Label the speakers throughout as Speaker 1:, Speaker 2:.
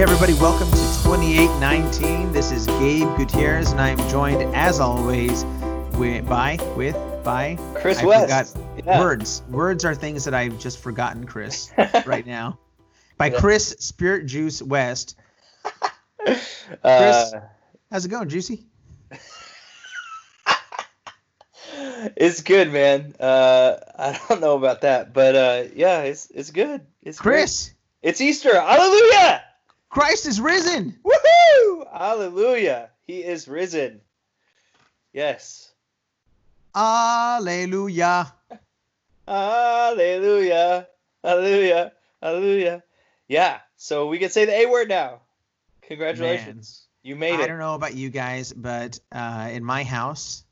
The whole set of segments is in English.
Speaker 1: Hey everybody, welcome to 2819. This is Gabe Gutierrez, and I am joined, as always, with, by with by
Speaker 2: Chris
Speaker 1: I
Speaker 2: West. Yeah.
Speaker 1: words. Words are things that I've just forgotten, Chris, right now. By
Speaker 2: Yeah.
Speaker 1: Chris Spirit Juice West.
Speaker 2: Uh,
Speaker 1: How's it going, Juicy?
Speaker 2: it's good, man. Uh, I don't know about that, but uh, yeah, it's it's good. It's great.
Speaker 1: Chris,
Speaker 2: It's Easter. Hallelujah!
Speaker 1: Christ is risen.
Speaker 2: Woohoo! Hallelujah! He is risen. Yes.
Speaker 1: Alleluia.
Speaker 2: Hallelujah! Hallelujah! Hallelujah! Yeah. So we can say the A word now. Congratulations. You made it.
Speaker 1: I don't know about you guys, but uh, in my house,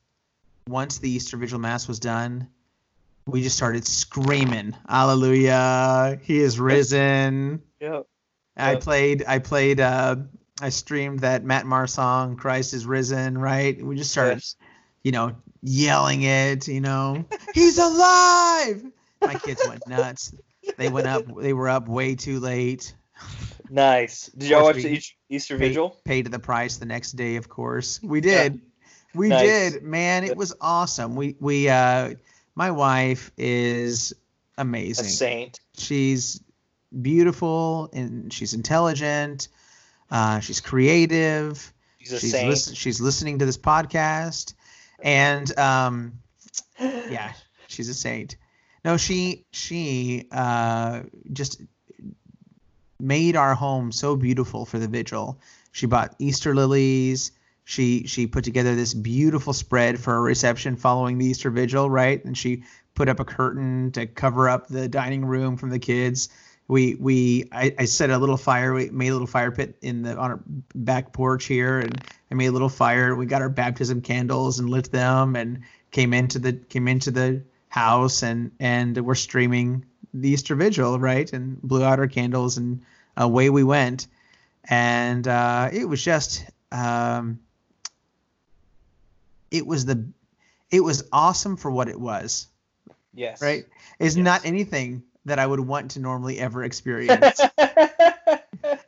Speaker 1: once the Easter Vigil Mass was done, we just started screaming, "Hallelujah! He is risen!"
Speaker 2: Yep.
Speaker 1: I played, I played, uh, I streamed that Matt Maher song, "Christ is risen." Right? We just started,
Speaker 2: Yes.
Speaker 1: you know, yelling it. You know, He's alive! My kids went nuts. They went up. They were up way too late.
Speaker 2: Nice. Did y'all watch the Easter
Speaker 1: Paid,
Speaker 2: Vigil?
Speaker 1: paid the price the next day, of course. We did. We
Speaker 2: Nice.
Speaker 1: did, man. It was awesome. We we uh, my wife is amazing.
Speaker 2: A saint.
Speaker 1: She's beautiful and she's intelligent. Uh, she's creative. She's
Speaker 2: saint.
Speaker 1: listen, she's listening to this podcast, and um, yeah, she's a saint. No, she she uh, just made our home so beautiful for the vigil. She bought Easter lilies. She she put together this beautiful spread for a reception following the Easter vigil, right? And she put up a curtain to cover up the dining room from the kids. We we I, I set a little fire. We made a little fire pit in the on our back porch here, and I made a little fire. We got our baptism candles and lit them, and came into the came into the house, and and we're streaming the Easter vigil, right? And blew out our candles, and away we went. And uh, it was just um, it was the it was awesome for what it was
Speaker 2: Yes.
Speaker 1: right it's
Speaker 2: Yes.
Speaker 1: not anything that i would want to normally ever experience.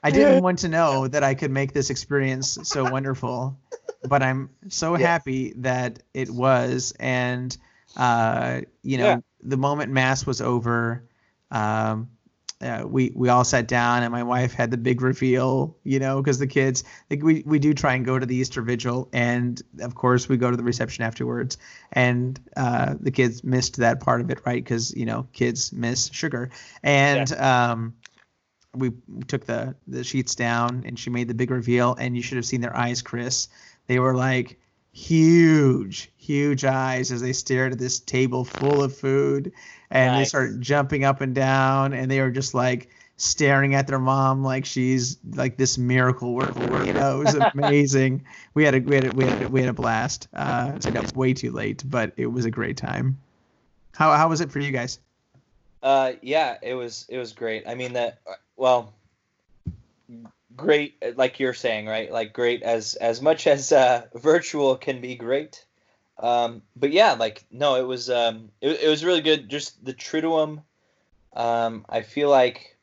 Speaker 1: I didn't want to know that i could make this experience so wonderful but i'm so happy that it was. And uh you know
Speaker 2: Yeah.
Speaker 1: the moment mass was over um uh, we we all sat down and my wife had the big reveal you know because the kids like we we do try and go to the easter vigil and of course we go to the reception afterwards. And uh, the kids missed that part of it right? Because you know kids miss sugar. And um we took the the sheets down and she made the big reveal and you should have seen their eyes chris. They were like huge huge eyes as they stared at this table full of food. And they
Speaker 2: Nice.
Speaker 1: started jumping up and down and they were just like staring at their mom like she's like this miracle worker. You know. It was amazing. We had a we had a, we had a, we had a blast. Uh so that was way too late but it was a great time. How how was it for you guys?
Speaker 2: Uh, yeah, it was it was great. I mean that well, great like you're saying, right? Like great as as much as uh, virtual can be great. Um, but yeah, like no, it was um, it, it was really good. Just the Triduum. Um, I feel like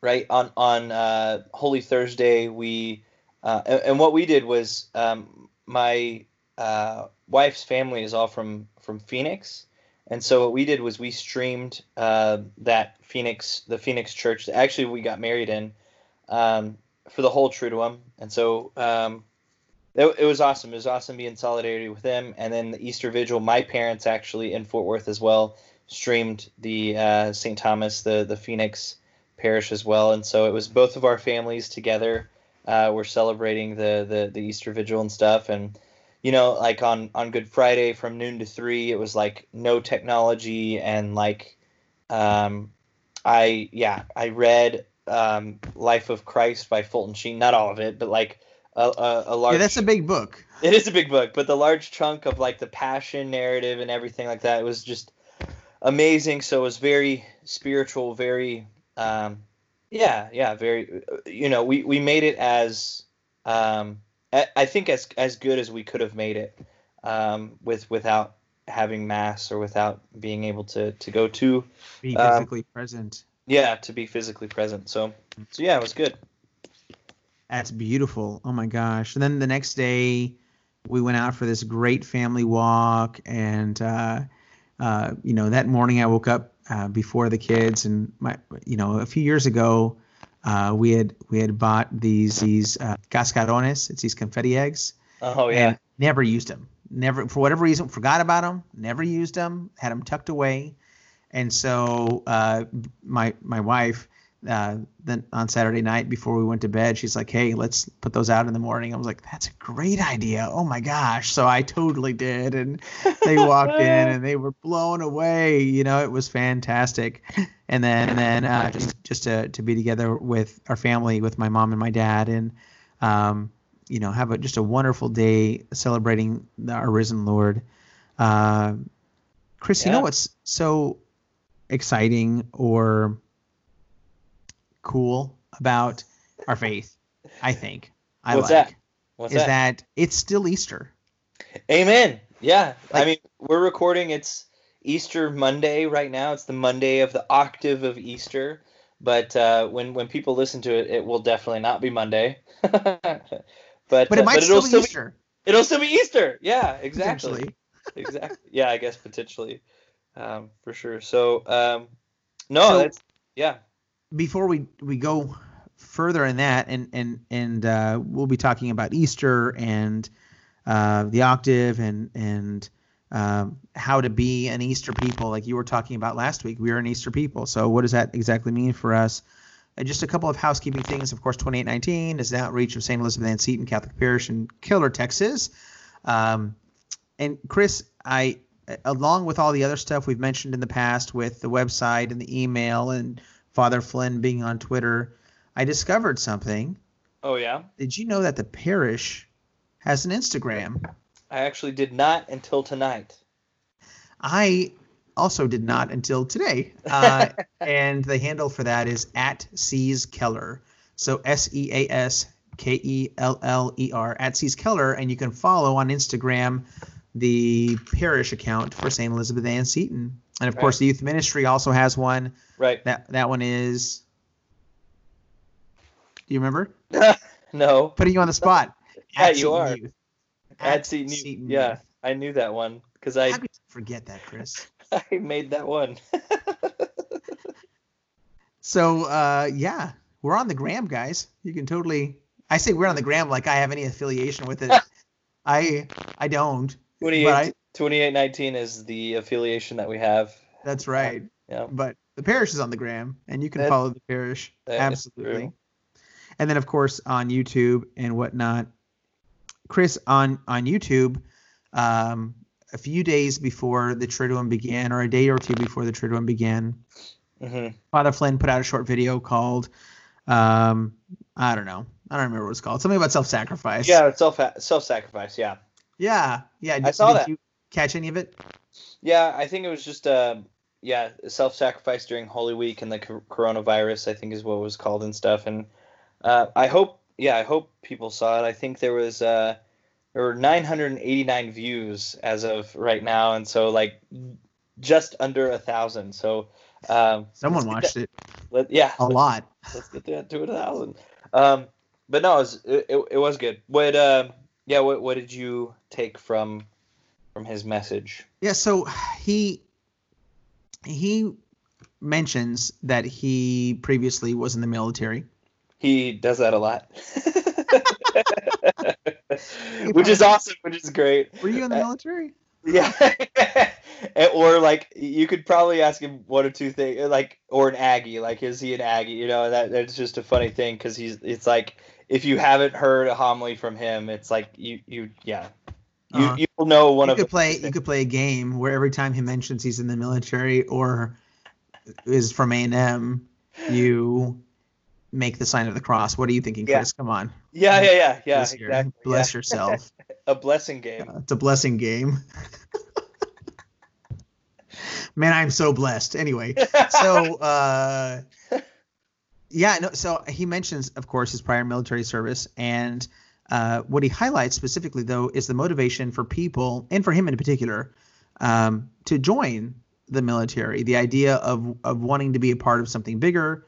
Speaker 2: right on on uh, Holy Thursday we uh, and, and what we did was um, my uh, wife's family is all from from Phoenix. And so what we did was we streamed uh, that Phoenix, the Phoenix church. that Actually, we got married in um, for the whole Triduum, and so um, it, it was awesome. It was awesome being in solidarity with them. And then the Easter Vigil, my parents actually in Fort Worth as well streamed the uh, St. Thomas, the the Phoenix parish as well. And so it was both of our families together. Uh, we're celebrating the, the the Easter Vigil and stuff, and you know, like on on Good Friday from noon to three, it was like no technology and like, um, I yeah, I read um, Life of Christ by Fulton Sheen, not all of it, but like a, a, a large.
Speaker 1: yeah that's a big book
Speaker 2: It is a big book, but the large chunk of like the passion narrative and everything like that was just amazing. So it was very spiritual, very um, yeah, yeah, very. You know, we we made it as um, I think as as good as we could have made it um, with without having mass or without being able to to go to
Speaker 1: be
Speaker 2: Um,
Speaker 1: physically present
Speaker 2: Yeah, to be physically present. So, so yeah, it was good.
Speaker 1: That's beautiful. Oh my gosh. And then the next day, we went out for this great family walk. And, uh, uh, you know, that morning I woke up uh, before the kids. And, my, you know, a few years ago, uh, we had we had bought these these uh, cascarones. It's these confetti eggs.
Speaker 2: Oh yeah.
Speaker 1: Never used them. Never for whatever reason forgot about them. Never used them. Had them tucked away. And so uh, my my wife uh, then on Saturday night before we went to bed, she's like, "Hey, let's put those out in the morning." I was like, "That's a great idea! Oh my gosh!" So I totally did, and they walked in and they were blown away. You know, it was fantastic. And then and then uh, just just to to be together with our family, with my mom and my dad, and um, you know, have a just a wonderful day celebrating our risen Lord. Uh, Chris, yeah. you know what's so exciting or cool about our faith, I think. I
Speaker 2: What's
Speaker 1: like,
Speaker 2: that? What's
Speaker 1: is
Speaker 2: that?
Speaker 1: that it's still Easter.
Speaker 2: Amen. Yeah. I mean, we're recording it's Easter Monday right now. It's the Monday of the octave of Easter. But uh, when when people listen to it, it will definitely not be Monday. but
Speaker 1: But
Speaker 2: uh,
Speaker 1: it might
Speaker 2: it'll
Speaker 1: still be
Speaker 2: be
Speaker 1: Easter.
Speaker 2: it'll still be Easter. Yeah, exactly. exactly. Yeah, I guess potentially, um, for sure. So, um, no,
Speaker 1: So-
Speaker 2: that's yeah.
Speaker 1: Before we we go further in that, and and and uh, we'll be talking about Easter and uh, the octave and and um, how to be an Easter people, like you were talking about last week. We are an Easter people. So what does that exactly mean for us? Uh, just a couple of housekeeping things. Of course, 2819 is the outreach of St. Elizabeth Ann Seton Catholic Parish in Keller, Texas. Um, and Chris, I, along with all the other stuff we've mentioned in the past with the website and the email and Father Flynn being on Twitter, I discovered something.
Speaker 2: Oh yeah.
Speaker 1: Did you know that the parish has an Instagram?
Speaker 2: I actually did not until tonight.
Speaker 1: I also did not until today. Uh, and the handle for that is at Seas Keller. So S E A S K E L L E R at Seas Keller. And you can follow on Instagram the parish account for St. Elizabeth Ann Seton. And of course, the youth ministry also has one.
Speaker 2: Right.
Speaker 1: That that one is. Do you remember?
Speaker 2: no.
Speaker 1: Putting you on the spot.
Speaker 2: Yeah,
Speaker 1: At
Speaker 2: you
Speaker 1: Seton
Speaker 2: are.
Speaker 1: Youth.
Speaker 2: At Seton, Youth.
Speaker 1: Seton
Speaker 2: Yeah,
Speaker 1: Youth.
Speaker 2: I knew that one because I
Speaker 1: forget that, Chris?
Speaker 2: I made that one.
Speaker 1: So uh, yeah, we're on the gram, guys. You can totally. I say we're on the gram like I have any affiliation with it. I I don't.
Speaker 2: 28,
Speaker 1: But I-
Speaker 2: 2819 is the affiliation that we have.
Speaker 1: That's right.
Speaker 2: Yeah.
Speaker 1: But the parish is on the gram, and you can follow the parish absolutely. And then of course on YouTube and whatnot. Chris on on YouTube, um, a few days before the Triduum began, or a day or two before the Triduum began,
Speaker 2: hmm
Speaker 1: Father Flynn put out a short video called, um, I don't know, I don't remember what it's called. Something about self-sacrifice.
Speaker 2: Yeah, self self sacrifice. Yeah.
Speaker 1: Yeah, yeah.
Speaker 2: I saw
Speaker 1: did
Speaker 2: that.
Speaker 1: You catch any of it?
Speaker 2: Yeah, I think it was just uh, yeah, self sacrifice during Holy Week and the cor- coronavirus. I think is what it was called and stuff. And uh, I hope, yeah, I hope people saw it. I think there was uh, there were 989 views as of right now, and so like just under a thousand. So um,
Speaker 1: Someone watched
Speaker 2: get
Speaker 1: it
Speaker 2: let- yeah,
Speaker 1: a lot.
Speaker 2: let's get that to a thousand. Um, but no, it was it, it, it was good. What uh, yeah, what what did you take from from his message?
Speaker 1: Yeah. So he he mentions that he previously was in the military.
Speaker 2: He does that a lot. which is awesome, which is great.
Speaker 1: Were you in the
Speaker 2: Uh,
Speaker 1: military?
Speaker 2: Yeah. Or like you could probably ask him one or two things like or an Aggie, like is he an Aggie? You know, that that's just a funny thing cuz he's it's like if you haven't heard a homily from him, it's like you you yeah. You
Speaker 1: Uh-huh.
Speaker 2: you'll know one
Speaker 1: you
Speaker 2: of
Speaker 1: could play. You could play a game where every time he mentions he's in the military or is from A and M, you make the sign of the cross. What are you thinking,
Speaker 2: Yeah.
Speaker 1: Chris? Come on,
Speaker 2: Yeah, yeah, yeah, yeah,
Speaker 1: Bless your-
Speaker 2: exactly.
Speaker 1: bless
Speaker 2: yeah.
Speaker 1: yourself.
Speaker 2: A blessing game.
Speaker 1: Uh, it's a blessing game. Man, I'm so blessed. Anyway, so uh, yeah, no. So he mentions, of course, his prior military service, and uh, what he highlights specifically, though, is the motivation for people, and for him in particular, um, to join the military, the idea of of wanting to be a part of something bigger,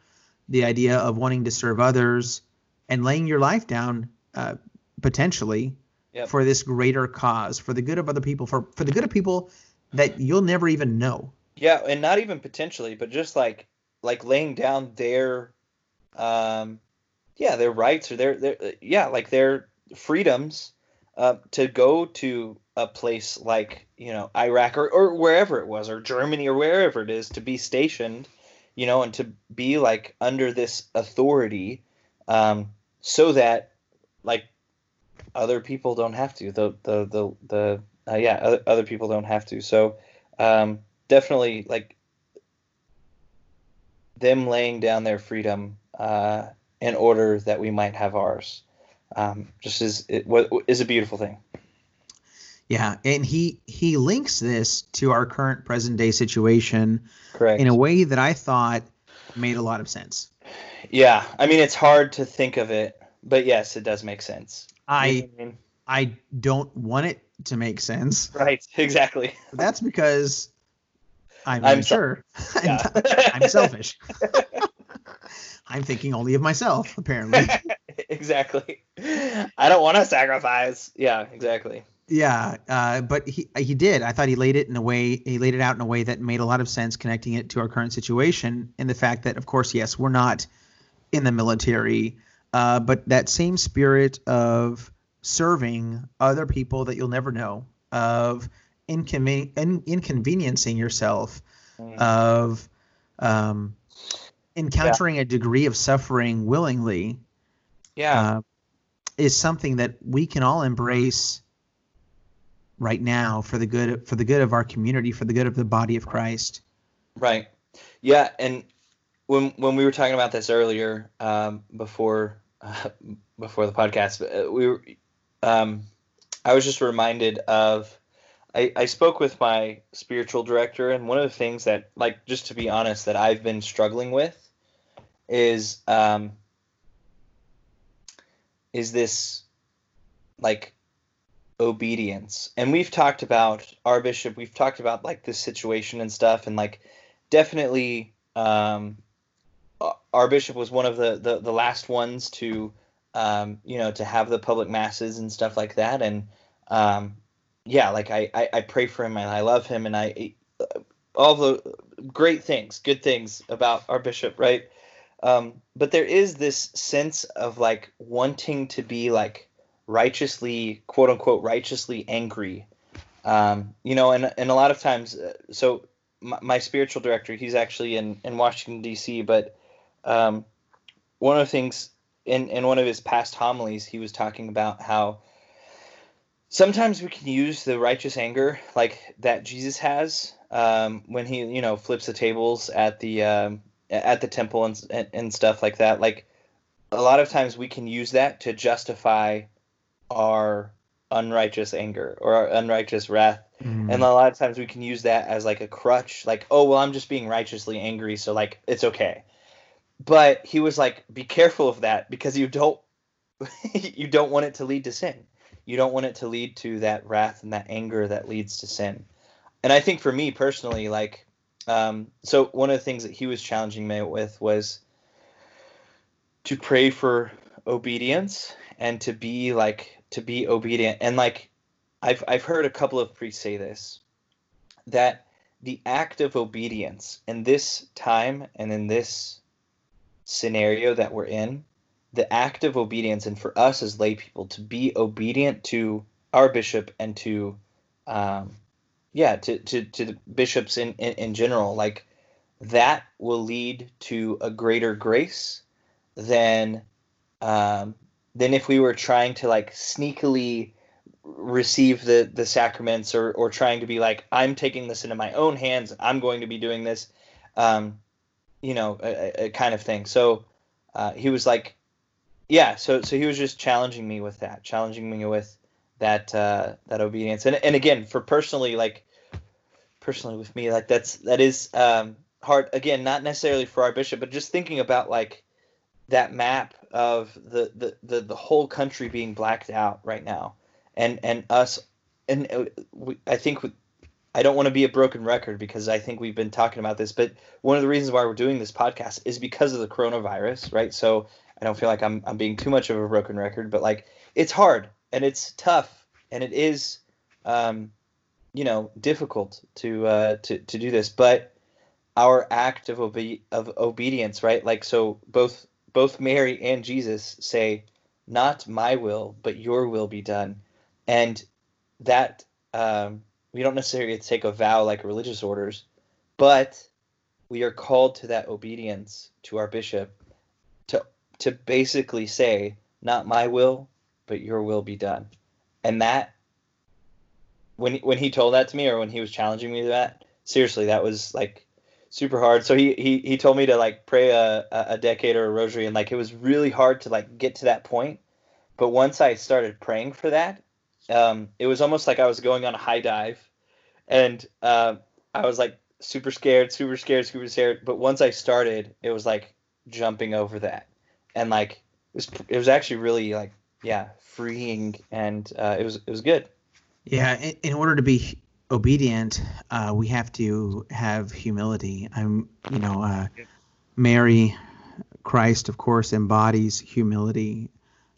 Speaker 1: the idea of wanting to serve others, and laying your life down uh, potentially
Speaker 2: Yep.
Speaker 1: for this greater cause, for the good of other people, for for the good of people that you'll never even know.
Speaker 2: Yeah, and not even potentially, but just like like laying down their um yeah, their rights or their their yeah, like their freedoms uh, to go to a place like, you know, Iraq or, or wherever it was or Germany or wherever it is to be stationed, you know, and to be like under this authority um so that like other people don't have to. The the the the uh, yeah, other, other people don't have to. So um definitely like them laying down their freedom uh, in order that we might have ours. Um, just is it is a beautiful thing.
Speaker 1: Yeah, and he he links this to our current present day situation
Speaker 2: Correct.
Speaker 1: in a way that I thought made a lot of sense.
Speaker 2: yeah, I mean it's hard to think of it, but yes, it does make sense. You know
Speaker 1: I
Speaker 2: I mean?
Speaker 1: I don't want it to make sense.
Speaker 2: right, exactly.
Speaker 1: That's because I'm,
Speaker 2: I'm
Speaker 1: immature.
Speaker 2: Yeah.
Speaker 1: I'm selfish. I'm thinking only of myself, apparently.
Speaker 2: exactly. I don't want to sacrifice. Yeah, exactly.
Speaker 1: Yeah, uh, but he he did. I thought he laid it in a way. He laid it out in a way that made a lot of sense, connecting it to our current situation, and the fact that, of course, yes, we're not in the military, uh, but that same spirit of serving other people that you'll never know, of inconven- in- inconveniencing yourself,
Speaker 2: Mm.
Speaker 1: of um, encountering a degree of suffering willingly,
Speaker 2: yeah.
Speaker 1: uh, is something that we can all embrace right now for the good for the good of our community, for the good of the body of Christ.
Speaker 2: Right. Yeah, and when when we were talking about this earlier, um, before uh, before the podcast, uh, we were, um, I was just reminded of. I, I spoke with my spiritual director, and one of the things that, like, just to be honest, that I've been struggling with is um, is this like obedience. And we've talked about our bishop we've talked about like this situation and stuff and like definitely um our bishop was one of the the, the last ones to um you know to have the public masses and stuff like that. And um yeah like i i, I pray for him and i love him and i all the great things good things about our bishop right um but there is this sense of like wanting to be like righteously quote unquote righteously angry. Um, you know and and a lot of times uh, so my, my spiritual director he's actually in in washington d.c but um, one of the things in in one of his past homilies he was talking about how sometimes we can use the righteous anger like that jesus has um, when he you know flips the tables at the um, at the temple and, and and stuff like that like a lot of times we can use that to justify our unrighteous anger or our unrighteous wrath.
Speaker 1: Mm.
Speaker 2: and a lot of times we can use that as like a crutch like oh well i'm just being righteously angry so like it's okay. But he was like be careful of that because you don't you don't want it to lead to sin. You don't want it to lead to that wrath and that anger that leads to sin. And i think for me personally like um, so one of the things that he was challenging me with was to pray for obedience and to be like to be obedient. And like I've I've heard a couple of priests say this that the act of obedience in this time and in this scenario that we're in, the act of obedience and for us as lay people to be obedient to our bishop and to um yeah, to, to, to the bishops in, in, in general, like that will lead to a greater grace than um, than if we were trying to like sneakily receive the the sacraments or or trying to be like I'm taking this into my own hands. I'm going to be doing this um you know a, a kind of thing. So uh, he was like yeah so so he was just challenging me with that challenging me with that uh that obedience. And and again for personally like personally with me like that's that is um hard again not necessarily for our bishop but just thinking about like that map of the the the, the whole country being blacked out right now and and us and uh, we, I think we, I don't want to be a broken record because I think we've been talking about this, but one of the reasons why we're doing this podcast is because of the coronavirus, right? So I don't feel like I'm I'm being too much of a broken record, but like it's hard and it's tough and it is, um, you know, difficult to uh, to to do this, but our act of obe- of obedience, right? Like so, both both Mary and Jesus say, "Not my will, but your will be done," and that um, we don't necessarily take a vow like religious orders, but we are called to that obedience to our bishop to to basically say, "Not my will, but your will be done," and that when when he told that to me or when he was challenging me to that, seriously, that was like super hard. So he he he told me to like pray a a decade or a rosary, and like it was really hard to like get to that point. But once I started praying for that, um, it was almost like I was going on a high dive, and uh, I was like super scared, super scared, super scared. But once I started, it was like jumping over that, and like it was it was actually really like yeah freeing, and uh, it was it was good.
Speaker 1: Yeah, in, in order to be obedient, uh, we have to have humility. I'm, you know, uh, Mary, Christ, of course, embodies humility.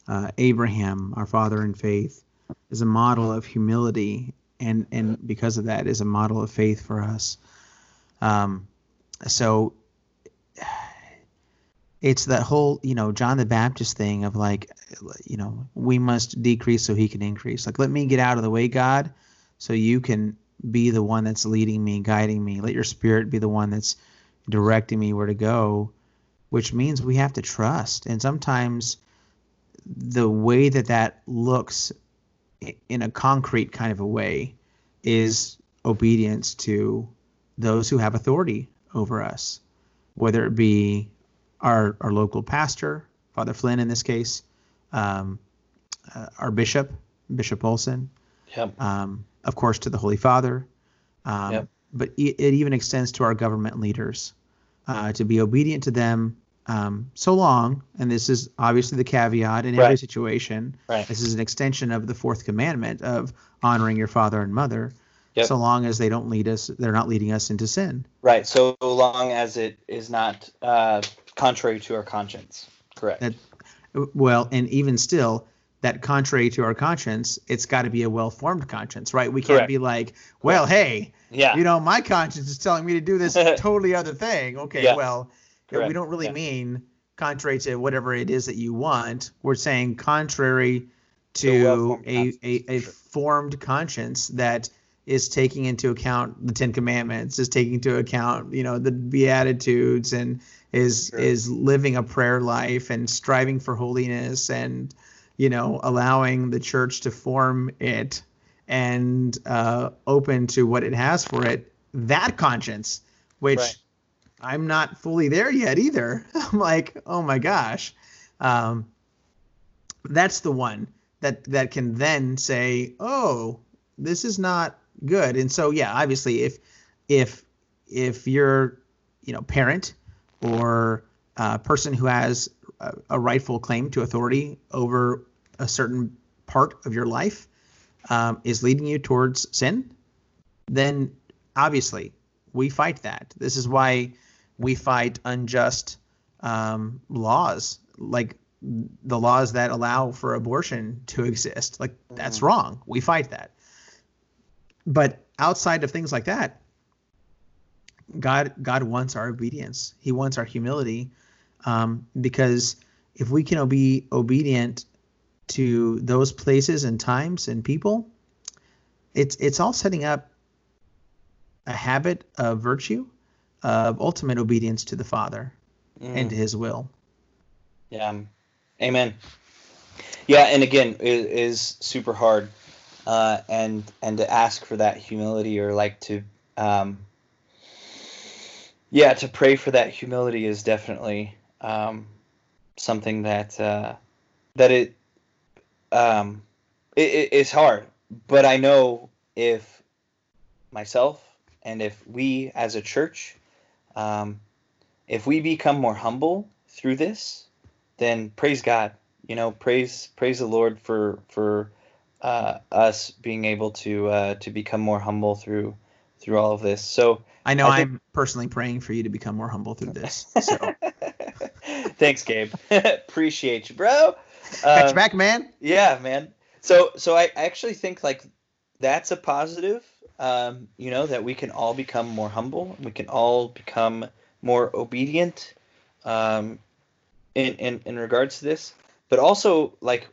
Speaker 1: Uh, Abraham, our father in faith, is a model of humility, and and because of that, is a model of faith for us. Um, so it's that whole, you know, John the Baptist thing of like, you know, we must decrease so he can increase. Like, let me get out of the way, God, so you can be the one that's leading me, guiding me. Let your spirit be the one that's directing me where to go, which means we have to trust. And sometimes the way that that looks in a concrete kind of a way is obedience to those who have authority over us, whether it be our, our local pastor, Father Flynn in this case, um, uh, our bishop, Bishop Olson,
Speaker 2: yep.
Speaker 1: um, of course, to the Holy Father. Um, yep. But it, it, even extends to our government leaders uh, to be obedient to them um, so long, and this is obviously the caveat in
Speaker 2: right.
Speaker 1: every situation.
Speaker 2: Right.
Speaker 1: This is an extension of the fourth commandment of honoring your father and mother.
Speaker 2: Yep.
Speaker 1: So long as they don't lead us, they're not leading us into sin.
Speaker 2: Right. So long as it is not uh, contrary to our conscience. Correct.
Speaker 1: That, well, and even still, that contrary to our conscience, it's got to be a well-formed conscience, right? We can't
Speaker 2: Correct.
Speaker 1: be like, well, hey,
Speaker 2: yeah,
Speaker 1: you know, my conscience is telling me to do this totally other thing. Okay,
Speaker 2: Yeah.
Speaker 1: well,
Speaker 2: Correct.
Speaker 1: we don't really
Speaker 2: Yeah.
Speaker 1: mean contrary to whatever it is that you want. We're saying contrary
Speaker 2: To a
Speaker 1: a, a, a
Speaker 2: sure.
Speaker 1: formed conscience that is taking into account the Ten Commandments, is taking into account, you know, the Beatitudes, and is
Speaker 2: Sure.
Speaker 1: is living a prayer life and striving for holiness, and you know, allowing the church to form it and uh, open to what it has for it. That conscience, which
Speaker 2: Right.
Speaker 1: I'm not fully there yet either. I'm like, oh my gosh. Um, that's the one that that can then say, oh, this is not good. And so yeah, obviously if if if you're you know parent or a person who has a, a rightful claim to authority over a certain part of your life um, is leading you towards sin, then obviously we fight that. This is why we fight unjust um, laws, like the laws that allow for abortion to exist. Like that's
Speaker 2: Mhm.
Speaker 1: wrong. We fight that. But outside of things like that, God God wants our obedience. He wants our humility, um, because if we can be obedient to those places and times and people, it's it's all setting up a habit of virtue, of ultimate obedience to the Father and to His will.
Speaker 2: Yeah. Amen. Yeah, and again, it is super hard, uh, and and to ask for that humility or like to, um, yeah, to pray for that humility is definitely um, something that uh, that it, um, it, it it's hard. But I know if myself and if we as a church, um, if we become more humble through this, then praise God. You know, praise praise the Lord for for uh, us being able to uh, to become more humble through through all of this. So
Speaker 1: I know
Speaker 2: I
Speaker 1: am personally praying for you to become more humble through this. So
Speaker 2: thanks, Gabe. Appreciate you, bro.
Speaker 1: catch
Speaker 2: Um,
Speaker 1: you back, man.
Speaker 2: Yeah, man. So so I actually think like that's a positive. Um, you know that we can all become more humble. We can all become more obedient. Um, in in in regards to this, but also like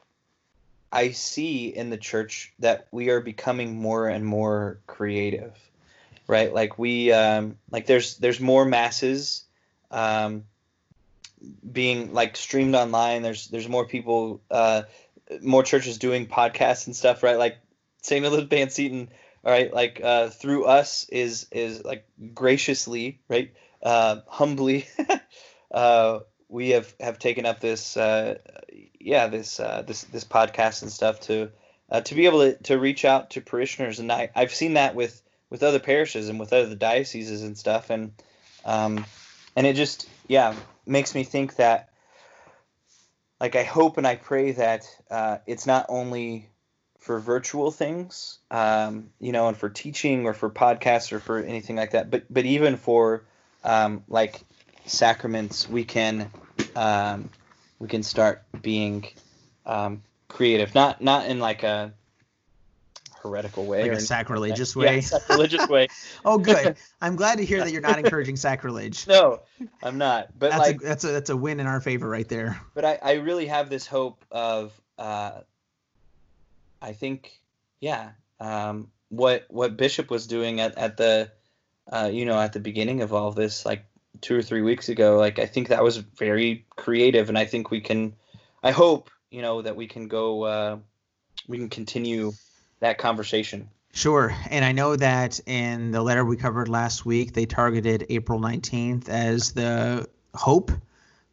Speaker 2: I see in the church that we are becoming more and more creative, right? Like we um, like there's there's more masses. Um, being like streamed online there's there's more people uh more churches doing podcasts and stuff right like st elizabeth ann seton all right like uh through us is is like graciously right uh humbly uh we have have taken up this uh yeah this uh this this podcast and stuff to uh, to be able to, to reach out to parishioners and I, i've seen that with with other parishes and with other dioceses and stuff. And um and it just yeah makes me think that like i hope and i pray that uh, it's not only for virtual things um, you know and for teaching or for podcasts or for anything like that but but even for um, like sacraments we can um, we can start being um, creative. Not not in like a heretical way
Speaker 1: Like
Speaker 2: or
Speaker 1: a sacrilegious way.
Speaker 2: yeah, sacrilegious way
Speaker 1: Oh, good. I'm glad to hear that you're not encouraging sacrilege.
Speaker 2: no i'm not but
Speaker 1: That's
Speaker 2: like
Speaker 1: a that's a that's a win in our favor right there.
Speaker 2: but I, I really have this hope of uh, I think yeah um, what what Bishop was doing at, at the uh, you know at the beginning of all this like two or three weeks ago like I think that was very creative and I think we can I hope you know that we can go uh, we can continue that conversation
Speaker 1: Sure. And I know that in the letter we covered last week, they targeted April 19th as the hope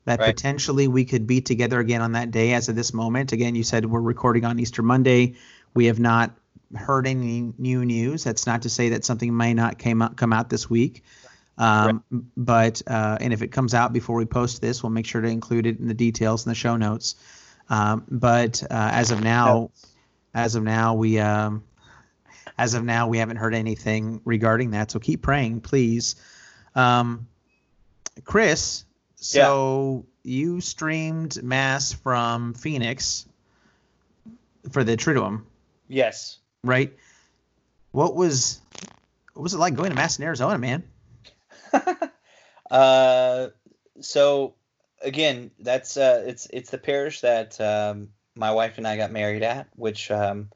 Speaker 1: that
Speaker 2: Right.
Speaker 1: potentially we could be together again on that day as of this moment. Again, you said we're recording on Easter Monday. We have not heard any new news. That's not to say that something may not came out, come out this week. Um, But, uh, and if it comes out before we post this, we'll make sure to include it in the details in the show notes. Um, but uh, as of now, as of now, we um, as of now we haven't heard anything regarding that. So keep praying, please. Um, Chris, so you streamed mass from Phoenix for the Triduum,
Speaker 2: yes
Speaker 1: right? What was what was it like going to mass in Arizona, man?
Speaker 2: uh, so again, that's uh, it's it's the parish that um, my wife and I got married at, which um,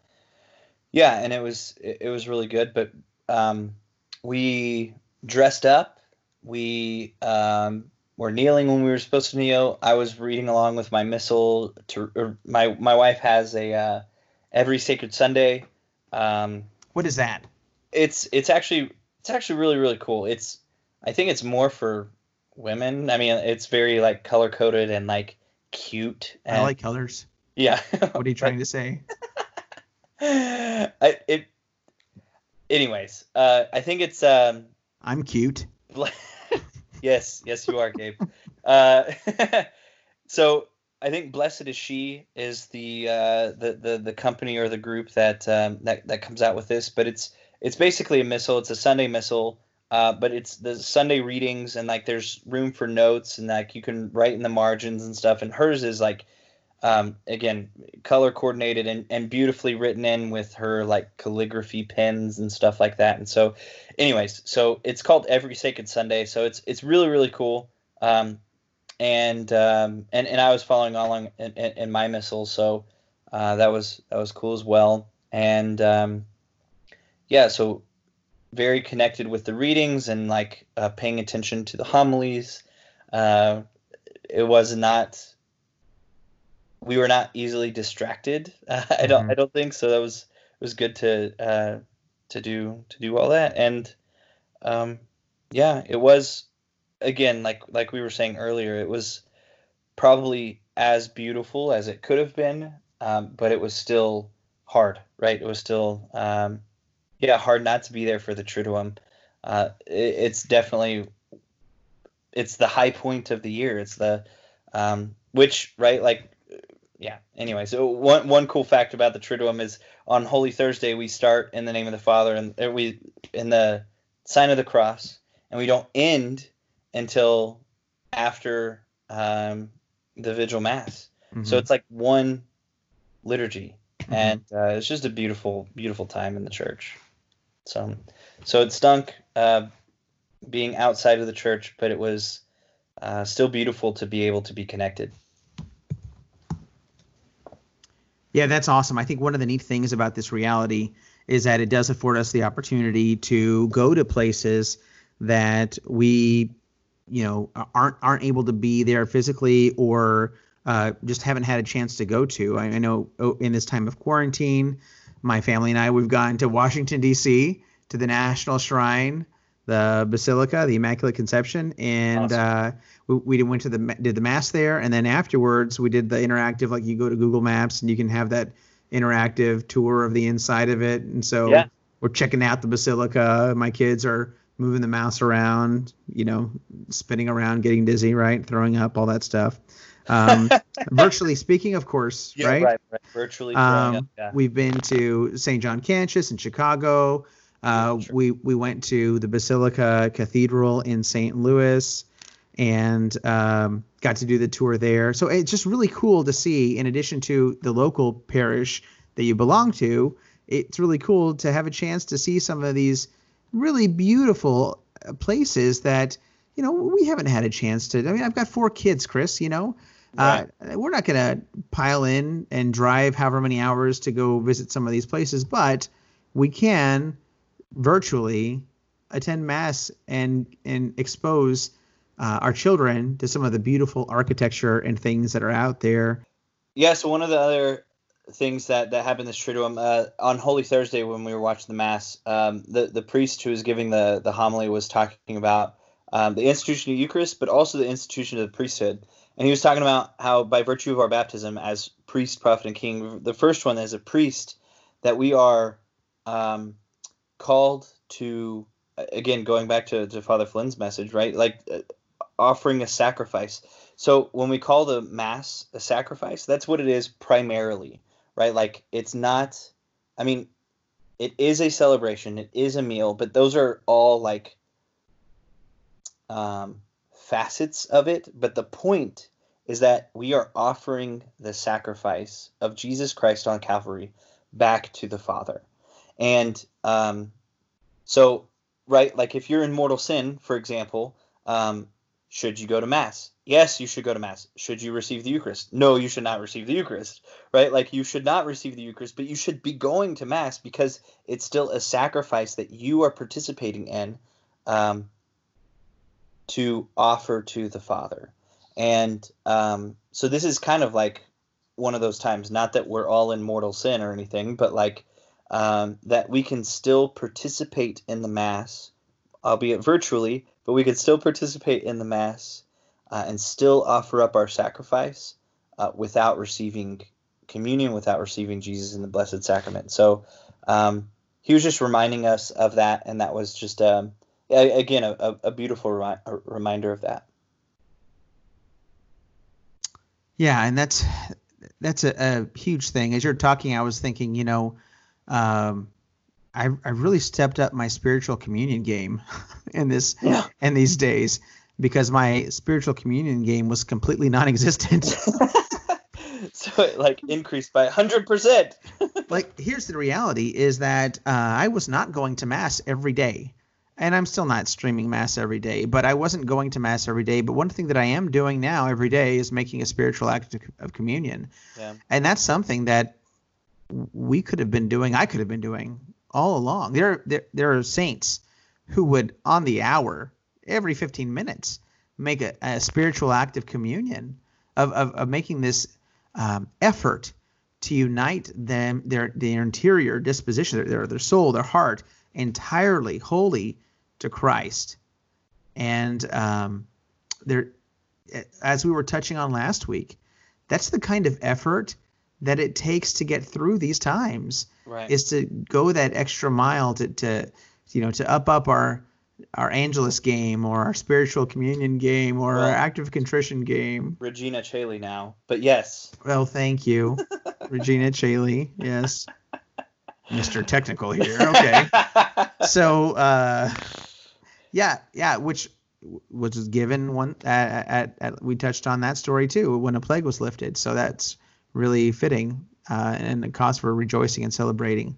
Speaker 2: yeah, and it was it, was really good. But um, we dressed up. We um, were kneeling when we were supposed to kneel. I was reading along with my missal. To my my wife has a uh, every sacred Sunday. Um,
Speaker 1: What is that?
Speaker 2: it's it's actually it's actually really really cool. It's I think it's more for women. I mean, it's very like color coded and like cute. And,
Speaker 1: I like colors.
Speaker 2: Yeah.
Speaker 1: What are you trying to say?
Speaker 2: I, it. Anyways, uh, I think it's um.
Speaker 1: I'm cute.
Speaker 2: yes, yes, you are, Gabe. uh, so I think "Blessed is She" is the uh, the, the the company or the group that um, that that comes out with this, but it's it's basically a missal. It's a Sunday missal, uh, but it's the Sunday readings and like there's room for notes and like you can write in the margins and stuff. And hers is like um, again color coordinated and, and beautifully written in with her like calligraphy pens and stuff like that. And so, anyways, so it's called Every Sacred Sunday. So it's it's really really cool. Um, and um, and and I was following along in, in, in my missal, so uh, that was that was cool as well. And um, yeah, so very connected with the readings and like uh, paying attention to the homilies. Uh, it was not. We were not easily distracted. Uh, I don't.
Speaker 1: Mhm.
Speaker 2: I don't think so. That was it was good to uh, to do to do all that and um, yeah, it was again like like we were saying earlier. It was probably as beautiful as it could have been, um, but it was still hard. Right? It was still um, yeah hard not to be there for the Triduum. Uh, it, it's definitely it's the high point of the year. It's the um, which right like yeah. Anyway, so one one cool fact about the Triduum is on Holy Thursday we start in the name of the Father and uh, we in the sign of the cross, and we don't end until after um, the vigil mass.
Speaker 1: Mm-hmm.
Speaker 2: So it's like one liturgy,
Speaker 1: Mhm.
Speaker 2: and uh, it's just a beautiful, beautiful time in the church. So, so it stunk uh, being outside of the church, but it was uh, still beautiful to be able to be connected.
Speaker 1: Yeah, that's awesome. I think one of the neat things about this reality is that it does afford us the opportunity to go to places that we, you know, aren't aren't able to be there physically or uh, just haven't had a chance to go to. I, I know oh, in this time of quarantine, my family and I we've gone to Washington D.C. to the National Shrine, the Basilica, the Immaculate Conception, and
Speaker 2: Awesome.
Speaker 1: uh, we, we went to the did the mass there, and then afterwards we did the interactive. Like you go to Google Maps and you can have that interactive tour of the inside of it, and so
Speaker 2: Yeah.
Speaker 1: we're checking out the basilica. My kids are moving the mouse around, you know, spinning around, getting dizzy, right, throwing up, all that stuff. Um, virtually speaking, of course, right?
Speaker 2: right, right. Virtually. growing up,
Speaker 1: Um,
Speaker 2: yeah.
Speaker 1: We've been to St. John Cantius in Chicago. Uh,
Speaker 2: Sure.
Speaker 1: We we went to the Basilica Cathedral in St. Louis, and um, got to do the tour there. So it's just really cool to see. In addition to the local parish that you belong to, it's really cool to have a chance to see some of these really beautiful uh, places that you know we haven't had a chance to. I mean, I've got four kids, Chris. You know, uh, we're not going to pile in and drive however many hours to go visit some of these places, but we can virtually attend mass and and expose uh, our children to some of the beautiful architecture and things that are out there.
Speaker 2: Yeah, so one of the other things that, that happened this Triduum, uh, on Holy Thursday when we were watching the Mass, um, the, the priest who was giving the, the homily was talking about um, the institution of Eucharist, but also the institution of the priesthood. And he was talking about how, by virtue of our baptism as priest, prophet, and king, the first one as a priest, that we are um, called to, again, going back to, to Father Flynn's message, right? Like uh, offering a sacrifice. So when we call the mass a sacrifice, that's what it is primarily, right? Like it's not I mean, it is a celebration, it is a meal, but those are all like um facets of it, but the point is that we are offering the sacrifice of Jesus Christ on Calvary back to the Father. And um so right, like if you're in mortal sin, for example, um should you go to mass? Yes, you should go to mass. Should you receive the Eucharist? No, you should not receive the Eucharist, right? Like you should not receive the Eucharist, but you should be going to mass because it's still a sacrifice that you are participating in um, to offer to the Father. And um, so this is kind of like one of those times, not that we're all in mortal sin or anything, but like um, that we can still participate in the Mass, albeit virtually, but we can still participate in the Mass uh, and still offer up our sacrifice uh, without receiving communion, without receiving Jesus in the Blessed Sacrament. So um, he was just reminding us of that, and that was just, um, again, a, a- a beautiful remi- a reminder of that.
Speaker 1: Yeah, and that's that's a, a huge thing. As you're talking, I was thinking, you know, um, I I really stepped up my spiritual communion game in this
Speaker 2: Yeah.
Speaker 1: in these days because my spiritual communion game was completely non-existent.
Speaker 2: so it like increased by 100%.
Speaker 1: like here's the reality is that uh, I was not going to mass every day. And I'm still not streaming mass every day, but I wasn't going to mass every day. But one thing that I am doing now every day is making a spiritual act of, of communion.
Speaker 2: Yeah.
Speaker 1: And that's something that we could have been doing, I could have been doing all along. There, there, there are saints who would, on the hour, every 15 minutes, make a, a spiritual act of communion, of, of, of making this um, effort to unite them, their, their interior disposition, their, their soul, their heart, entirely holy to Christ. And um, there, as we were touching on last week, that's the kind of effort that it takes to get through these times
Speaker 2: Right.
Speaker 1: is to go that extra mile to, to you know to up up our our angelus game or our spiritual communion game or our
Speaker 2: Well-
Speaker 1: active contrition game
Speaker 2: Regina Caeli now. But yes.
Speaker 1: well thank you regina caeli yes mr technical here okay so uh Yeah, yeah, which which was given one at, at, at we touched on that story too when a plague was lifted. So that's really fitting uh, and a cause for rejoicing and celebrating.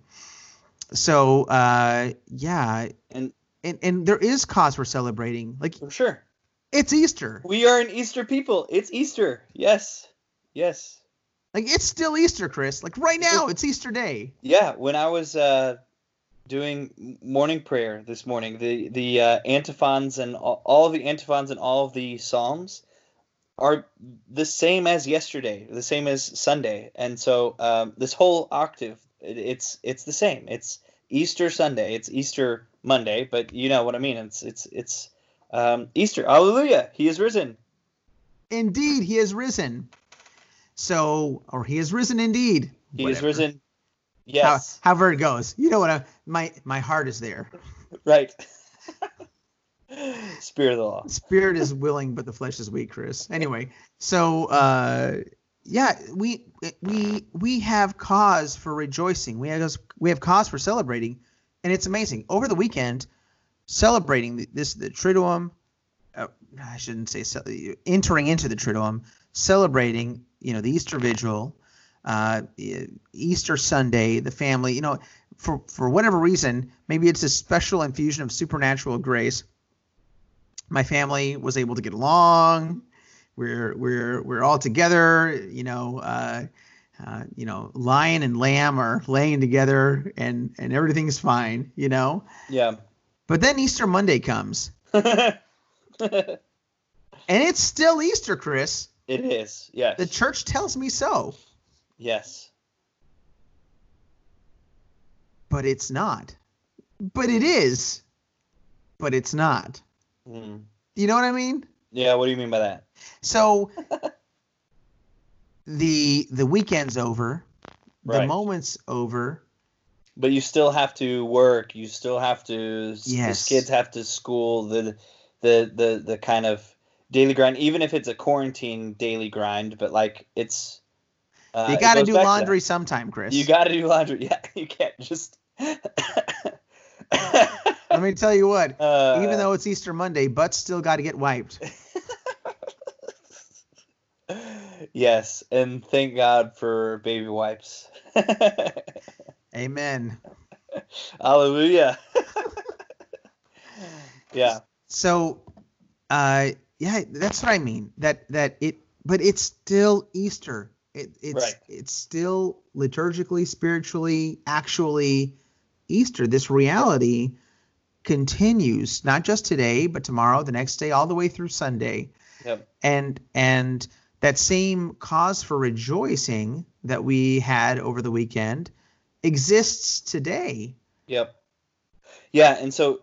Speaker 1: So uh, yeah,
Speaker 2: And
Speaker 1: and and there is cause for celebrating. Like
Speaker 2: for sure.
Speaker 1: it's Easter.
Speaker 2: We are an Easter people. It's Easter. Yes. Yes.
Speaker 1: Like it's still Easter, Chris. Like right now, it's Easter Day.
Speaker 2: Yeah, when I was uh, doing morning prayer this morning, the the uh, antiphons and all, all of the antiphons and all of the psalms are the same as yesterday, the same as Sunday, and so um, this whole octave, it, it's it's the same. It's Easter Sunday. It's Easter Monday, but you know what I mean. It's it's it's um, Easter. Hallelujah! He is risen.
Speaker 1: Indeed, he has risen. So, or he has risen indeed.
Speaker 2: He is
Speaker 1: Whatever.
Speaker 2: risen.
Speaker 1: How-
Speaker 2: Yes,
Speaker 1: however it goes. You know what? I, my my heart is there.
Speaker 2: right. Spirit of the law.
Speaker 1: Spirit is willing, but the flesh is weak, Chris. Anyway, so uh, yeah, we we we have cause for rejoicing. We have we have cause for celebrating, and it's amazing. Over the weekend, celebrating the, this the Triduum. Uh, I shouldn't say ce- entering into the Triduum, celebrating you know the Easter Vigil, uh, Easter Sunday, the family. You know, for for whatever reason, maybe it's a special infusion of supernatural grace my family was able to get along. We're we're we're all together. You know, uh, uh, you know, lion and lamb are laying together, and and everything's fine. You know,
Speaker 2: Yeah.
Speaker 1: but then Easter Monday comes, and it's still Easter, Chris.
Speaker 2: It is. Yes.
Speaker 1: The church tells me so,
Speaker 2: yes.
Speaker 1: but it's not. But it is. But it's not.
Speaker 2: Mm.
Speaker 1: You know what I mean?
Speaker 2: Yeah. What do you mean by that?
Speaker 1: So the the weekend's over, the moment's over.
Speaker 2: But you still have to work. You still have to.
Speaker 1: Yes.
Speaker 2: The kids have to school. The the the the kind of daily grind, even if it's a quarantine daily grind. But like it's. Uh,
Speaker 1: you
Speaker 2: it
Speaker 1: got to do laundry sometime, Chris.
Speaker 2: You got to do laundry. Yeah. You can't just.
Speaker 1: Let me tell you what.
Speaker 2: Uh,
Speaker 1: even though it's Easter Monday, butts still got to get wiped.
Speaker 2: yes, and thank God for baby wipes.
Speaker 1: Amen.
Speaker 2: Hallelujah. yeah.
Speaker 1: So, uh, yeah, that's what I mean. That that it, but it's still Easter. It, it's
Speaker 2: Right.
Speaker 1: it's still liturgically, spiritually, actually Easter. This reality continues not just today, but tomorrow, the next day, all the way through Sunday.
Speaker 2: Yep.
Speaker 1: and and that same cause for rejoicing that we had over the weekend exists today
Speaker 2: Yep. Yeah, and so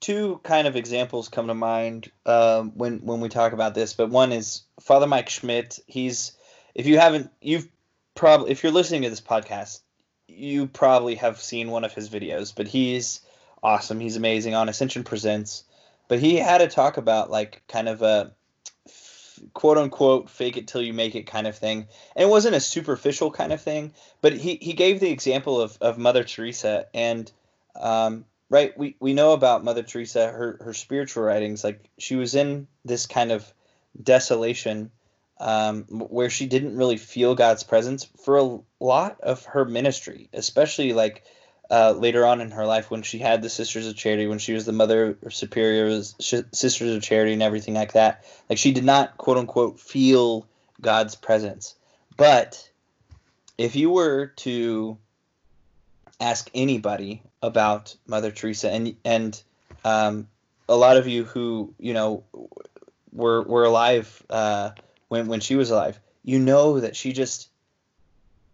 Speaker 2: two kind of examples come to mind um, when when we talk about this. But one is Father Mike Schmitz. He's if you haven't, you've probably if you're listening to this podcast, you probably have seen one of his videos. But he's awesome. He's amazing on Ascension Presents. But he had a talk about like kind of a quote unquote fake it till you make it kind of thing. And it wasn't a superficial kind of thing, but he, he gave the example of, of Mother Teresa and um, right we, we know about Mother Teresa her her spiritual writings like she was in this kind of desolation um, where she didn't really feel God's presence for a lot of her ministry, especially like uh, later on in her life when she had the Sisters of Charity, when she was the Mother of Sh- Sisters of Charity and everything like that. Like she did not quote unquote feel God's presence. But if you were to ask anybody about Mother Teresa, and and um, a lot of you who you know were were alive uh, when when she was alive, you know that she just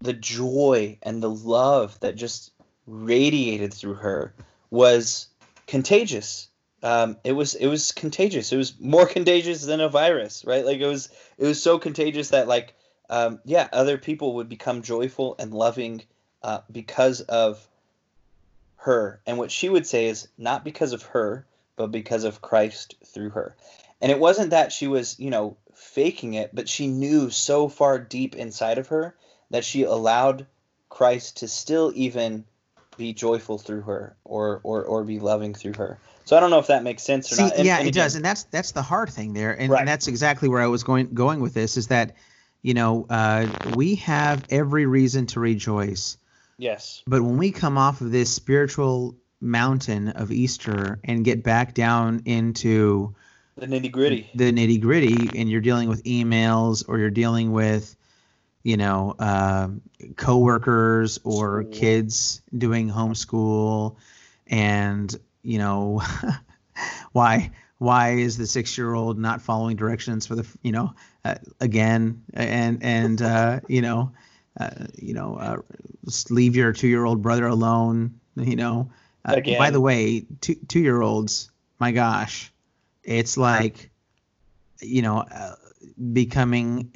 Speaker 2: the joy and the love that just radiated through her was contagious. Um, it was it was contagious. It was more contagious than a virus, right? Like it was it was so contagious that like um, yeah, other people would become joyful and loving uh, because of her. And what she would say is not because of her, but because of Christ through her. And it wasn't that she was, you know, faking it, but she knew so far deep inside of her that she allowed Christ to still even be joyful through her or or or be loving through her. So I don't know if that makes sense or
Speaker 1: See,
Speaker 2: not. And-
Speaker 1: yeah,
Speaker 2: and
Speaker 1: it
Speaker 2: again-
Speaker 1: does, and that's that's the hard thing there, and,
Speaker 2: Right.
Speaker 1: and that's exactly where I was going going with this. Is that, you know, uh, we have every reason to rejoice,
Speaker 2: Yes.
Speaker 1: but when we come off of this spiritual mountain of Easter and get back down into
Speaker 2: The nitty gritty.
Speaker 1: the nitty gritty, and you're dealing with emails or you're dealing with, you know, um coworkers or
Speaker 2: School.
Speaker 1: kids doing homeschool, and you know, why why is the six year old not following directions for the you know uh, again? And and uh, you know uh, you know uh, leave your two year old brother alone you know? Uh, by the way two two year olds my gosh it's like you know uh, becoming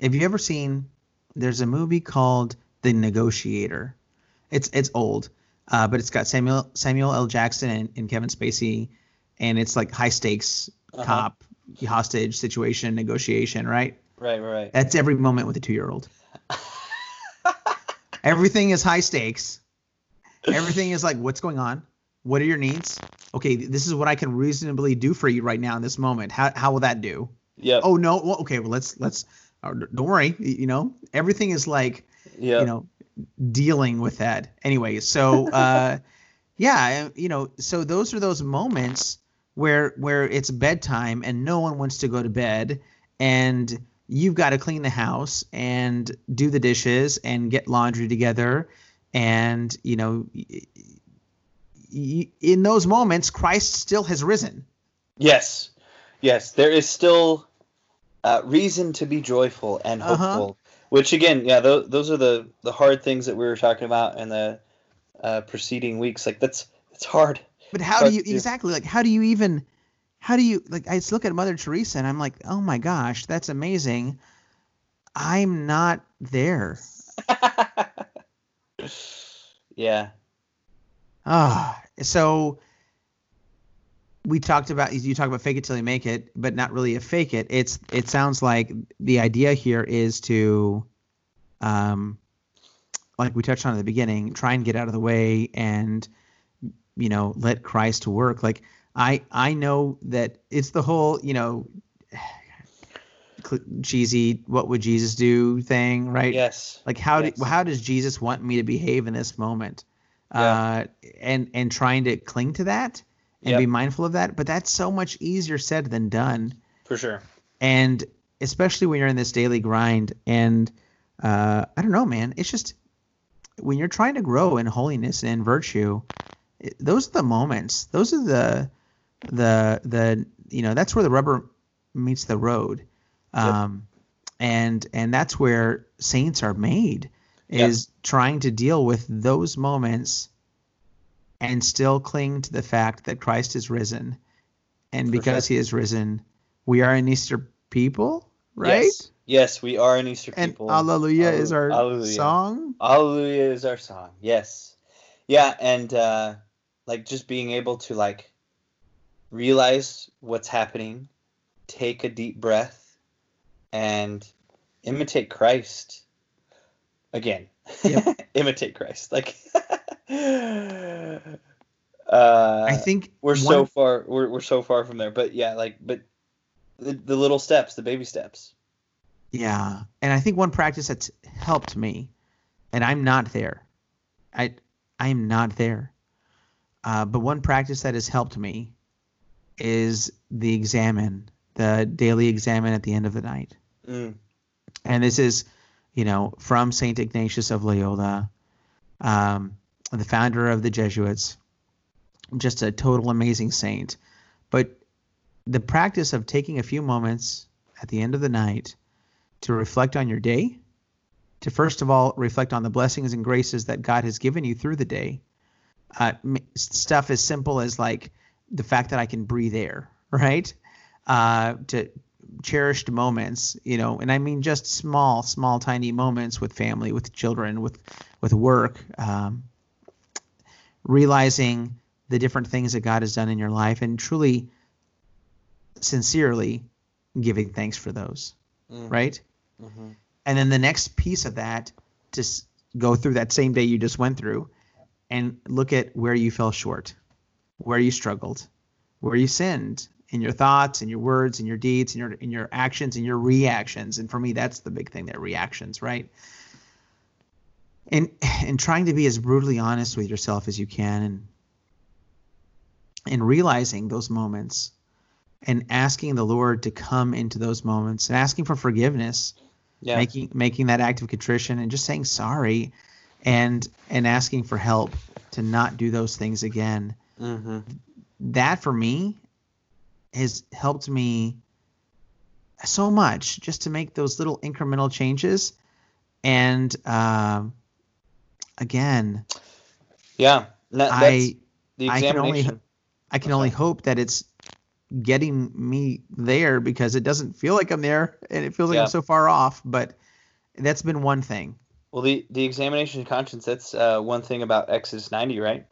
Speaker 1: have you ever seen there's a movie called the negotiator. It's it's old uh, but it's got samuel samuel l. Jackson and, and kevin spacey and it's like high stakes
Speaker 2: Uh-huh.
Speaker 1: cop hostage situation negotiation right?
Speaker 2: Right, right,
Speaker 1: that's every moment with a two year old everything is high stakes. Everything is like what's going on? What are your needs? Okay this is what i can reasonably do for you right now in this moment. How, how will that do?
Speaker 2: Yeah.
Speaker 1: oh no. Well, okay well let's let's don't worry you know everything is like
Speaker 2: yep.
Speaker 1: you know dealing with that anyway so uh yeah you know so those are those moments where where it's bedtime and no one wants to go to bed and you've got to clean the house and do the dishes and get laundry together and you know in those moments christ still has risen
Speaker 2: Yes, yes. There is still uh, reason to be joyful and
Speaker 1: Uh-huh.
Speaker 2: hopeful. Which again, yeah, those, those are the the hard things that we were talking about in the uh, preceding weeks. Like that's it's hard.
Speaker 1: But how
Speaker 2: But
Speaker 1: do you
Speaker 2: you-
Speaker 1: exactly like how do you even how do you like I just look at Mother Teresa and I'm like, "Oh my gosh, that's amazing." I'm not there.
Speaker 2: yeah.
Speaker 1: Ah, so we talked about you talk about fake it till you make it, but not really a fake it. It's it sounds like the idea here is to um like we touched on at the beginning, try and get out of the way and you know, let Christ work. Like I I know that it's the whole, you know, cheesy what would Jesus do thing, right?
Speaker 2: Yes.
Speaker 1: like how
Speaker 2: Yes.
Speaker 1: do, how does jesus want me to behave in this moment
Speaker 2: Yeah.
Speaker 1: uh and and trying to cling to that and
Speaker 2: Yep.
Speaker 1: be mindful of that but that's so much easier said than done.
Speaker 2: For sure.
Speaker 1: and especially when you're in this daily grind and uh i don't know man it's just when you're trying to grow in holiness and in virtue it, those are the moments. Those are the the the you know that's where the rubber meets the road. Um and and that's where saints are made is trying to deal with those moments and still cling to the fact that Christ is risen and because
Speaker 2: sure.
Speaker 1: he is risen we are an Easter people right
Speaker 2: Yes. Yes, we are an Easter
Speaker 1: and
Speaker 2: people.
Speaker 1: Alleluia is our
Speaker 2: Alleluia.
Speaker 1: song
Speaker 2: Hallelujah is our song. Yes. Yeah, and uh like just being able to like realize what's happening, take a deep breath and imitate Christ. Again.
Speaker 1: Yep.
Speaker 2: imitate Christ. Like uh
Speaker 1: I think
Speaker 2: we're
Speaker 1: one
Speaker 2: so far we're, we're so far from there but yeah like but the, the little steps the baby steps
Speaker 1: Yeah, and I think one practice that's helped me, and I'm not there. I I am not there. Uh, but one practice that has helped me is the examen, the daily examen at the end of the night.
Speaker 2: mm,
Speaker 1: And this is, you know, from Saint Ignatius of Loyola, um, the founder of the Jesuits, just a total amazing saint. But the practice of taking a few moments at the end of the night to reflect on your day, to first of all reflect on the blessings and graces that God has given you through the day. Uh, stuff as simple as like the fact that I can breathe air, right? Uh, to cherished moments, you know, and I mean just small, small, tiny moments with family, with children, with with work, um, realizing the different things that God has done in your life, and truly, sincerely giving thanks for those,
Speaker 2: mm,
Speaker 1: right?
Speaker 2: mhm.
Speaker 1: And then the next piece of that, just go through that same day you just went through, and look at where you fell short, where you struggled, where you sinned in your thoughts and your words and your deeds and your in your actions and your reactions. And for me, that's the big thing, that reactions, right? And and trying to be as brutally honest with yourself as you can and and realizing those moments and asking the Lord to come into those moments and asking for forgiveness,
Speaker 2: Yeah.
Speaker 1: making making that act of contrition and just saying sorry and and asking for help to not do those things again.
Speaker 2: mm-hmm.
Speaker 1: That for me has helped me so much just to make those little incremental changes and um, again
Speaker 2: Yeah. That,
Speaker 1: I I can only- I can
Speaker 2: Okay.
Speaker 1: only hope that it's getting me there because it doesn't feel like I'm there and it feels like
Speaker 2: Yeah.
Speaker 1: I'm so far off. But that's been one thing.
Speaker 2: Well, the the examination of conscience. That's uh, one thing about Exodus 90, right?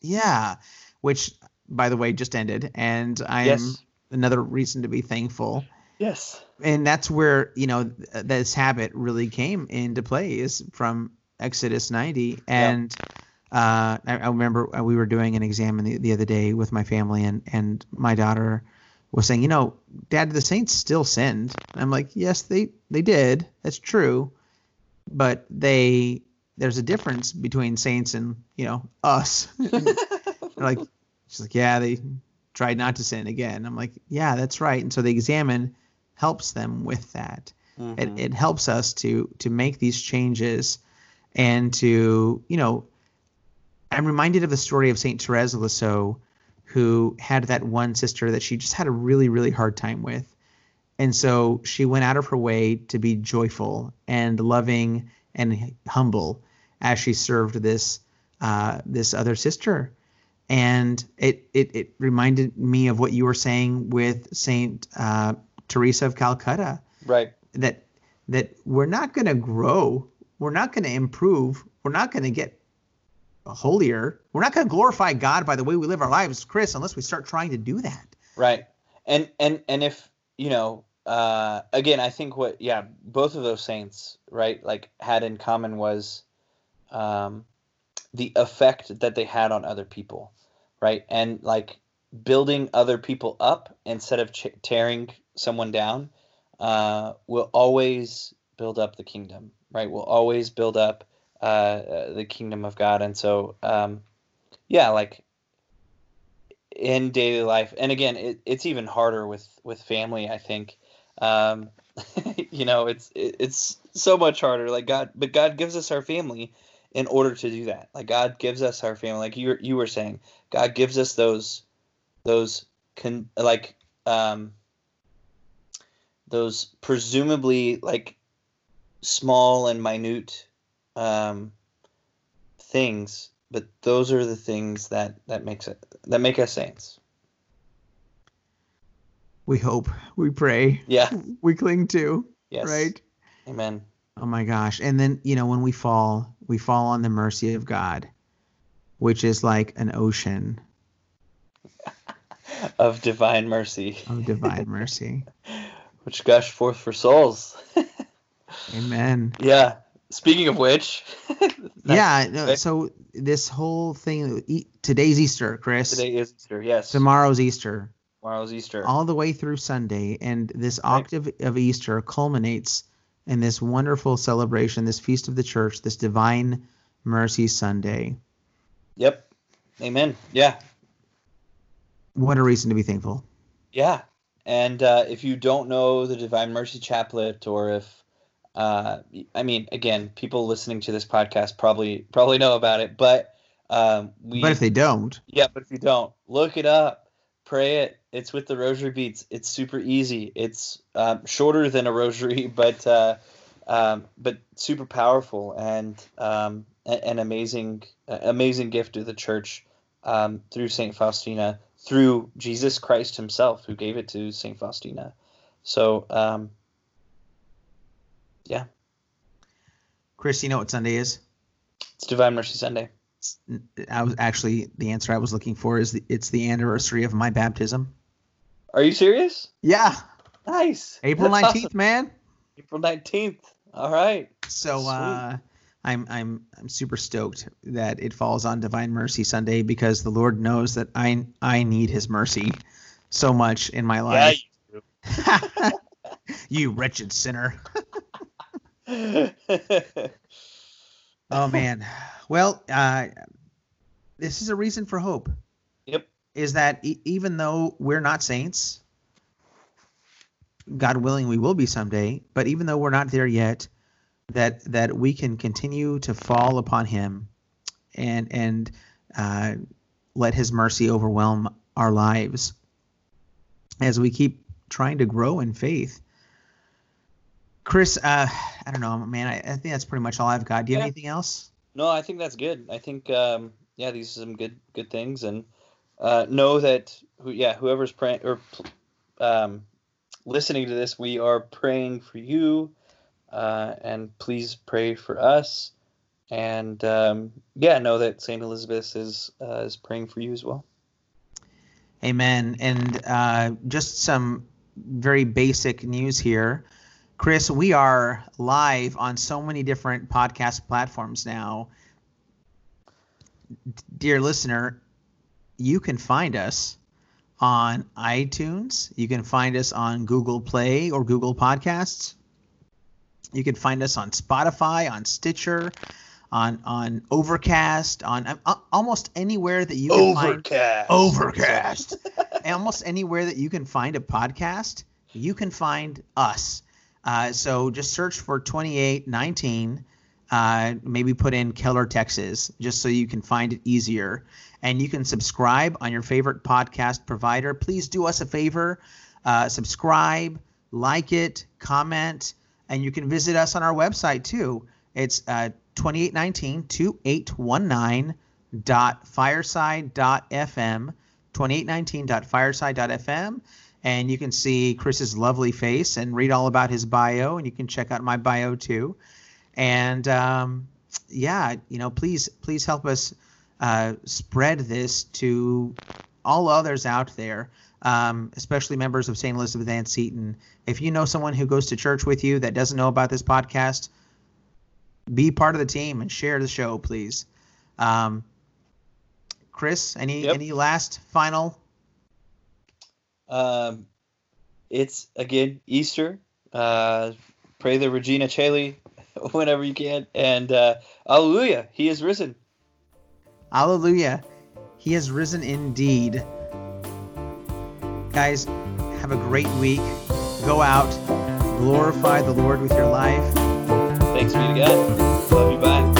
Speaker 1: Yeah, which by the way just ended, and I am
Speaker 2: yes.
Speaker 1: another reason to be thankful.
Speaker 2: Yes.
Speaker 1: And that's where you know th- this habit really came into play is from Exodus 90, and uh, I, I remember uh, we were doing an exam the, the other day with my family, and and my daughter was saying, you know, Dad, the Saints still sinned. And I'm like, yes, they they did. That's true, but they there's a difference between saints and you know us. Like, she's like, yeah, they tried not to sin again. I'm like, yeah, that's right. And so the examen helps them with that.
Speaker 2: Mhm.
Speaker 1: It, it helps us to to make these changes and to you know i'm reminded of the story of saint therese of lisieux who had that one sister that she just had a really really hard time with. And so she went out of her way to be joyful and loving and humble as she served this uh, this other sister. And it, it it reminded me of what you were saying with saint uh, teresa of calcutta.
Speaker 2: Right.
Speaker 1: that that we're not going to grow we're not going to improve. We're not going to get holier. We're not going to glorify god by the way we live our lives chris unless we start trying to do that.
Speaker 2: Right. And and and if you know, uh, again, I think what yeah, both of those saints, right, like had in common was, um, the effect that they had on other people, right, and like building other people up instead of ch- tearing someone down, uh, will always build up the kingdom, right? Will always build up uh, uh, the kingdom of God, and so um, yeah, like in daily life and again it, it's even harder with with family i think. Um you know it's it, it's so much harder. Like god but god gives us our family in order to do that. Like god gives us our family like you you were saying god gives us those those con like um those presumably like small and minute um things but those are the things that that makes it that make us saints.
Speaker 1: We hope we pray
Speaker 2: yeah.
Speaker 1: we cling to
Speaker 2: yes.
Speaker 1: right?
Speaker 2: Amen.
Speaker 1: Oh my gosh. And then you know when we fall we fall on the mercy of god which is like an ocean.
Speaker 2: Of divine mercy.
Speaker 1: Of divine mercy.
Speaker 2: Which gush forth for souls
Speaker 1: amen.
Speaker 2: Yeah. Speaking of which
Speaker 1: yeah no, so this whole thing today's easter chris.
Speaker 2: Today is easter yes.
Speaker 1: Tomorrow's easter.
Speaker 2: Tomorrow's easter.
Speaker 1: All the way through Sunday, and this
Speaker 2: Right.
Speaker 1: octave of Easter culminates in this wonderful celebration, this feast of the church, this Divine Mercy Sunday.
Speaker 2: yep. Amen. Yeah.
Speaker 1: What a reason to be thankful.
Speaker 2: Yeah, and uh, if you don't know the Divine Mercy Chaplet, or if uh, I mean, again, people listening to this podcast probably probably know about it, but um, we
Speaker 1: But if they don't,
Speaker 2: yeah, but if you don't, look it up, pray it. It's with the Rosary Beads. It's super easy. It's um, shorter than a rosary, but uh, um, but super powerful and um, an amazing amazing gift to the church um, through Saint Faustina, through Jesus Christ Himself, who gave it to Saint Faustina. So um, yeah,
Speaker 1: Chris, you know what Sunday is?
Speaker 2: it's Divine Mercy Sunday.
Speaker 1: I was actually the answer I was looking for is the, it's the anniversary of my baptism.
Speaker 2: Are you serious?
Speaker 1: Yeah,
Speaker 2: Nice.
Speaker 1: April
Speaker 2: That's awesome.
Speaker 1: nineteenth, man.
Speaker 2: April nineteenth. All right.
Speaker 1: So uh, I'm I'm I'm super stoked that it falls on Divine Mercy Sunday because the Lord knows that I I need His mercy so much in my life. Yeah, you, you wretched sinner. oh man. Well, uh, this is a reason for hope.
Speaker 2: Yep.
Speaker 1: Is that e- even though we're not saints, God willing, we will be someday. But even though we're not there yet, that that we can continue to fall upon Him, and and uh, let His mercy overwhelm our lives as we keep trying to grow in faith. Chris, uh, I don't know, man. I, I, think that's pretty much all I've got. Do you yeah. have anything else?
Speaker 2: No, I think that's good. I think, um, yeah, these are some good good things, and uh, know that, who, yeah, whoever's praying or um, listening to this, we are praying for you, uh, and please pray for us, and um, yeah, know that Saint Elizabeth is uh, is praying for you as well.
Speaker 1: Amen. And uh, just some very basic news here. Chris, we are live on so many different podcast platforms now. Dear listener, you can find us on iTunes. You can find us on Google Play or Google Podcasts. You can find us on Spotify, on Stitcher, on on Overcast, on uh, almost anywhere that you can
Speaker 2: Overcast.
Speaker 1: find Overcast. almost anywhere that you can find a podcast, you can find us. Uh, so just search for 2819. Uh, maybe put in Keller, Texas, just so you can find it easier. And you can subscribe on your favorite podcast provider. Please do us a favor uh, subscribe, like it, comment, and you can visit us on our website too. It's uh, 2819 2819.fireside.fm. 2819.fireside.fm and you can see Chris's lovely face and read all about his bio, and you can check out my bio too. And um, yeah, you know, please please help us uh, spread this to all others out there, um, especially members of St. Elizabeth Ann Seton. If you know someone who goes to church with you that doesn't know about this podcast, be part of the team and share the show, please. Um, Chris, any yep. any last final
Speaker 2: um, it's again Easter. Uh, pray the Regina Caeli whenever you can, and uh, Alleluia, He is risen.
Speaker 1: Alleluia, He has risen indeed. Guys, have a great week. Go out, glorify the Lord with your life.
Speaker 2: Thanks be to God. Love you. Bye.